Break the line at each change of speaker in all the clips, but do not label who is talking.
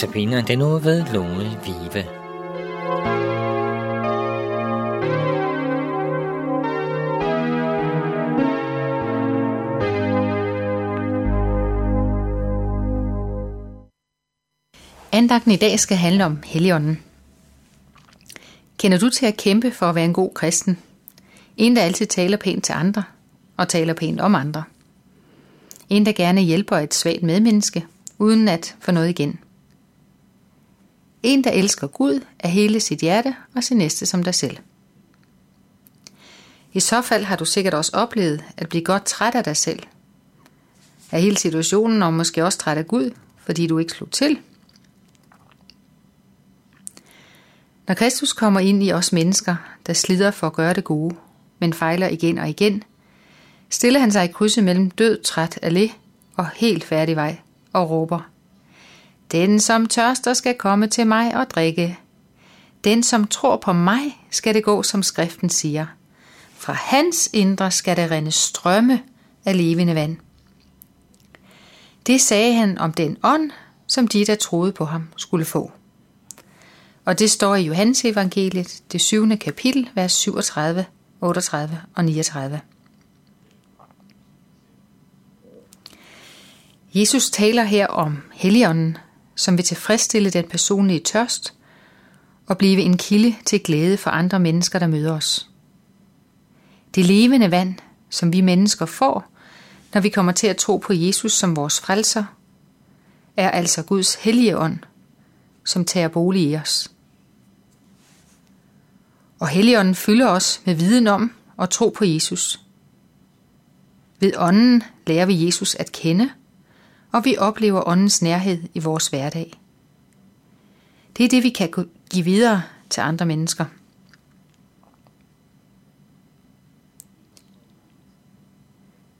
Notabene den nu ved Lone Vive.
Andagten i dag skal handle om Helligånden. Kender du til at kæmpe for at være en god kristen? En, der altid taler pænt til andre og taler pænt om andre. En, der gerne hjælper et svagt medmenneske, uden at få noget igen. En, der elsker Gud af hele sit hjerte og sin næste som dig selv. I så fald har du sikkert også oplevet at blive godt træt af dig selv. Af hele situationen og måske også træt af Gud, fordi du ikke slog til. Når Kristus kommer ind i os mennesker, der slider for at gøre det gode, men fejler igen og igen, stiller han sig i krydset mellem død, træt, allé og helt færdig vej og råber. Den, som tørster, skal komme til mig og drikke. Den, som tror på mig, skal det gå, som skriften siger. Fra hans indre skal der rende strømme af levende vand. Det sagde han om den ånd, som de, der troede på ham, skulle få. Og det står i Johannes evangeliet, det syvende kapitel, vers 37, 38 og 39. Jesus taler her om Helligånden, som vil tilfredsstille den personlige tørst og blive en kilde til glæde for andre mennesker, der møder os. Det levende vand, som vi mennesker får, når vi kommer til at tro på Jesus som vores frelser, er altså Guds hellige ånd, som tager bolig i os. Og Helligånden fylder os med viden om og tro på Jesus. Ved ånden lærer vi Jesus at kende, og vi oplever åndens nærhed i vores hverdag. Det er det, vi kan give videre til andre mennesker.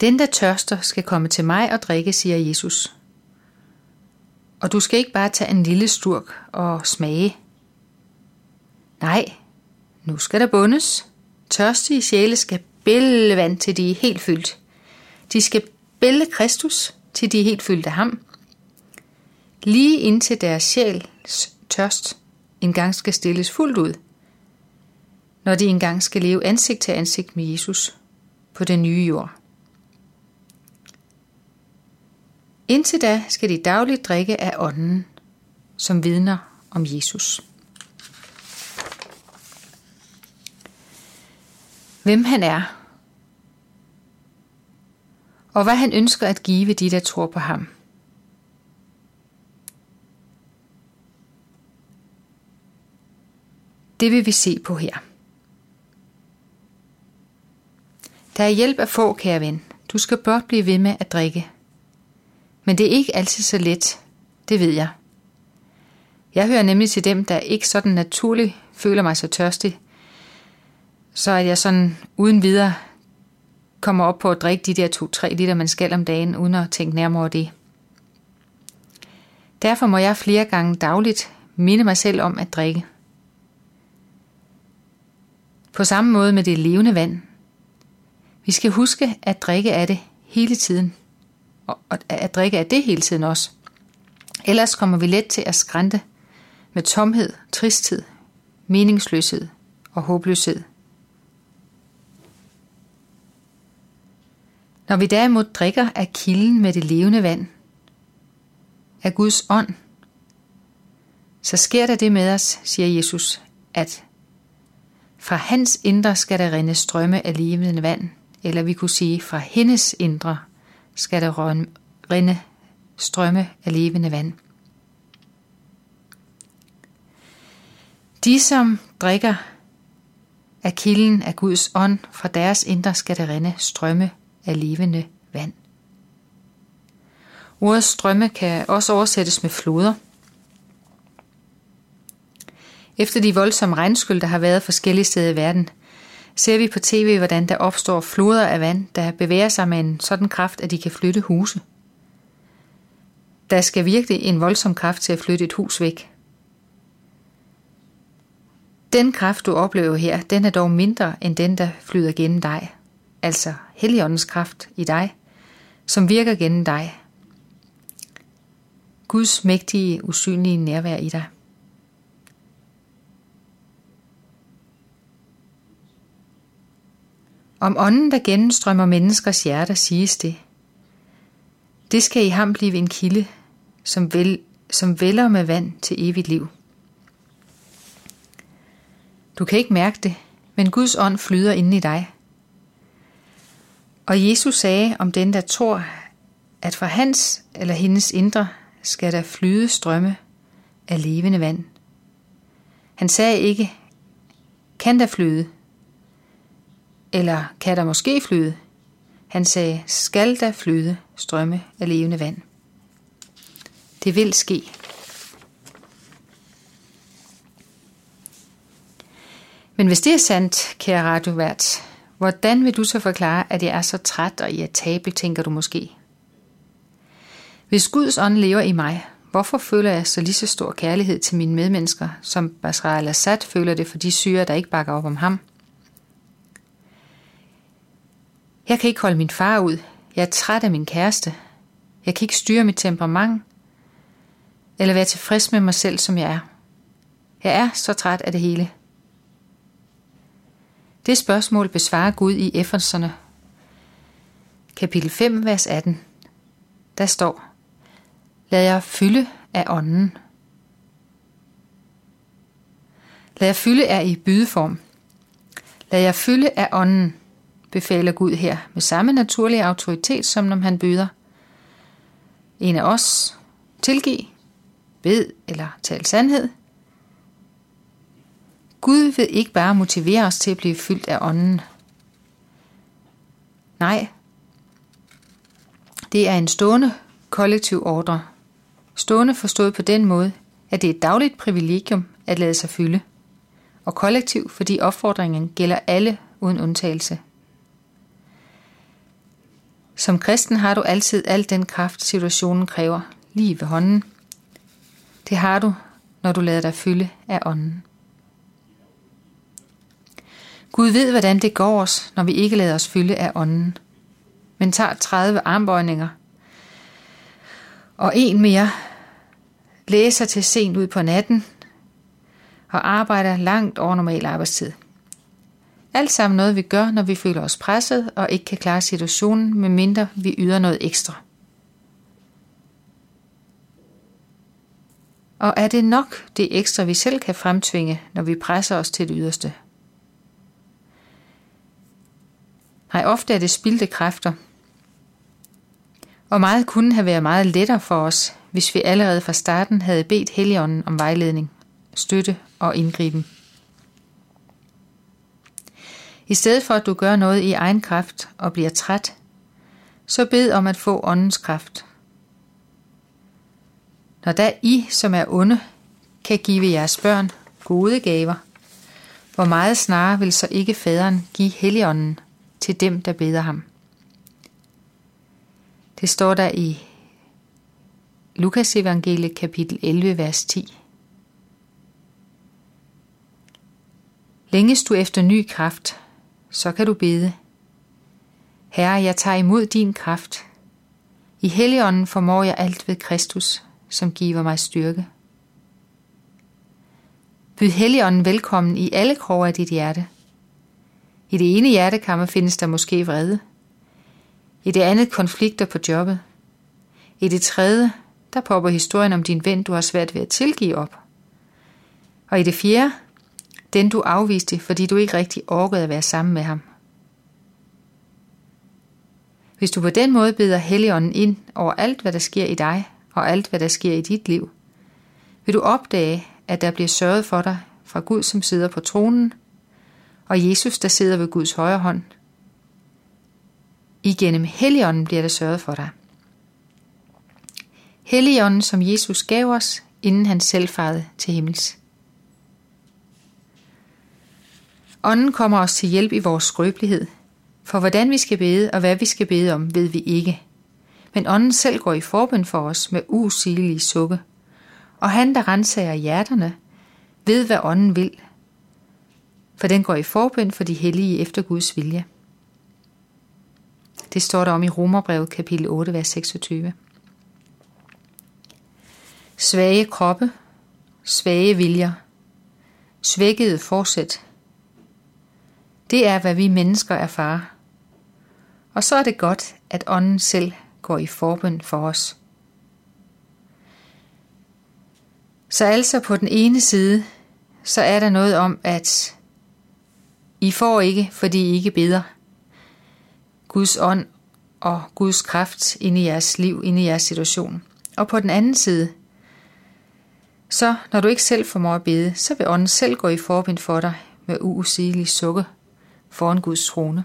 Den, der tørster, skal komme til mig og drikke, siger Jesus. Og du skal ikke bare tage en lille sturk og smage. Nej, nu skal der bundes. Tørstige sjæle skal bælge vand, til de er helt fyldt. De skal bælge Kristus, til de er helt fyldte af ham. Lige indtil deres sjæls tørst engang skal stilles fuldt ud, når de engang skal leve ansigt til ansigt med Jesus på den nye jord. Indtil da skal de dagligt drikke af ånden, som vidner om Jesus. Hvem han er, og hvad han ønsker at give de, der tror på ham. Det vil vi se på her. Der er hjælp at få, kære ven. Du skal blot blive ved med at drikke. Men det er ikke altid så let, det ved jeg. Jeg hører nemlig til dem, der ikke sådan naturligt føler mig så tørstig, så at jeg sådan uden videre kommer op på at drikke de der 2-3 liter, man skal om dagen, uden at tænke nærmere over det. Derfor må jeg flere gange dagligt minde mig selv om at drikke. På samme måde med det levende vand. Vi skal huske at drikke af det hele tiden. Og at drikke af det hele tiden også. Ellers kommer vi let til at skrænte med tomhed, tristhed, meningsløshed og håbløshed. Når vi derimod drikker af kilden med det levende vand, af Guds ånd, så sker der det med os, siger Jesus, at fra hans indre skal der rinde strømme af levende vand, eller vi kunne sige, fra hendes indre skal der rinde strømme af levende vand. De, som drikker af kilden af Guds ånd, fra deres indre skal der rinde strømme af levende vand. Ordet strømme kan også oversættes med floder. Efter de voldsomme regnskyld, der har været forskellige steder i verden, ser vi på tv, hvordan der opstår floder af vand, der bevæger sig med en sådan kraft, at de kan flytte huse. Der skal virkelig en voldsom kraft til at flytte et hus væk. Den kraft, du oplever her, den er dog mindre end den, der flyder gennem dig altså Helligåndens kraft i dig, som virker gennem dig. Guds mægtige, usynlige nærvær i dig. Om ånden, der gennemstrømmer menneskers hjerter, siges det. Det skal i ham blive en kilde, som, vel, som vælger med vand til evigt liv. Du kan ikke mærke det, men Guds ånd flyder inde i dig. Og Jesus sagde om den, der tror, at fra hans eller hendes indre skal der flyde strømme af levende vand. Han sagde ikke, kan der flyde, eller kan der måske flyde? Han sagde, skal der flyde strømme af levende vand. Det vil ske. Men hvis det er sandt, kære radiovært, hvordan vil du så forklare, at jeg er så træt og irritabel, tænker du måske? Hvis Guds ånd lever i mig, hvorfor føler jeg så lige så stor kærlighed til mine medmennesker, som Bashar al-Assad føler det for de syre, der ikke bakker op om ham? Jeg kan ikke holde min far ud. Jeg er træt af min kæreste. Jeg kan ikke styre mit temperament. Eller være tilfreds med mig selv, som jeg er. Jeg er så træt af det hele. Det spørgsmål besvarer Gud i Efeserne, kapitel 5, vers 18. Der står, Lad jer fylde af ånden. Lad jer fylde er i bydeform. Lad jer fylde af ånden befaler Gud her med samme naturlige autoritet, som når han byder en af os tilgiv, bed eller tal sandhed. Gud vil ikke bare motivere os til at blive fyldt af ånden. Nej, det er en stående kollektiv ordre. Stående forstået på den måde, at det er et dagligt privilegium at lade sig fylde. Og kollektiv, fordi opfordringen gælder alle uden undtagelse. Som kristen har du altid al den kraft, situationen kræver, lige ved hånden. Det har du, når du lader dig fylde af ånden. Gud ved, hvordan det går os, når vi ikke lader os fylde af ånden. Men tager 30 armbøjninger og en mere, læser til sent ud på natten og arbejder langt over normal arbejdstid. Alt sammen noget, vi gør, når vi føler os presset og ikke kan klare situationen, medmindre vi yder noget ekstra. Og er det nok det ekstra, vi selv kan fremtvinge, når vi presser os til det yderste? Nej, ofte er det spildte kræfter. Og meget kunne have været meget lettere for os, hvis vi allerede fra starten havde bedt Helligånden om vejledning, støtte og indgriben. I stedet for at du gør noget i egen kraft og bliver træt, så bed om at få åndens kraft. Når der I, som er onde, kan give jeres børn gode gaver, hvor meget snarere vil så ikke faderen give helligånden til dem, der beder ham. Det står der i Lukas evangelie kapitel 11, vers 10. Længes du efter ny kraft, så kan du bede. Herre, jeg tager imod din kraft. I Helligånden formår jeg alt ved Kristus, som giver mig styrke. Byd Helligånden velkommen i alle kroge af dit hjerte. I det ene hjertekammer findes der måske vrede. I det andet konflikter på jobbet. I det tredje, der popper historien om din ven, du har svært ved at tilgive op. Og i det fjerde, den du afviste, fordi du ikke rigtig orkede at være sammen med ham. Hvis du på den måde beder Helligånden ind over alt, hvad der sker i dig, og alt, hvad der sker i dit liv, vil du opdage, at der bliver sørget for dig fra Gud, som sidder på tronen, og Jesus, der sidder ved Guds højre hånd. Igennem Helligånden bliver der sørget for dig. Helligånden, som Jesus gav os, inden han selv farede til himmels. Ånden kommer os til hjælp i vores skrøbelighed. For hvordan vi skal bede og hvad vi skal bede om, ved vi ikke. Men ånden selv går i forbøn for os med usigelige sukke. Og han, der renser hjerterne, ved, hvad ånden vil. For den går i forbøn for de hellige efter Guds vilje. Det står der om i Romerbrevet kapitel 8, vers 26. Svage kroppe, svage viljer, svækkede forsæt. Det er, hvad vi mennesker erfarer. Og så er det godt, at ånden selv går i forbøn for os. Så altså på den ene side, så er der noget om, at i får ikke, fordi I ikke beder. Guds ånd og Guds kraft ind i jeres liv, ind i jeres situation. Og på den anden side, så når du ikke selv formår at bede, så vil ånden selv gå i forbind for dig med uusigelig sukke foran Guds trone.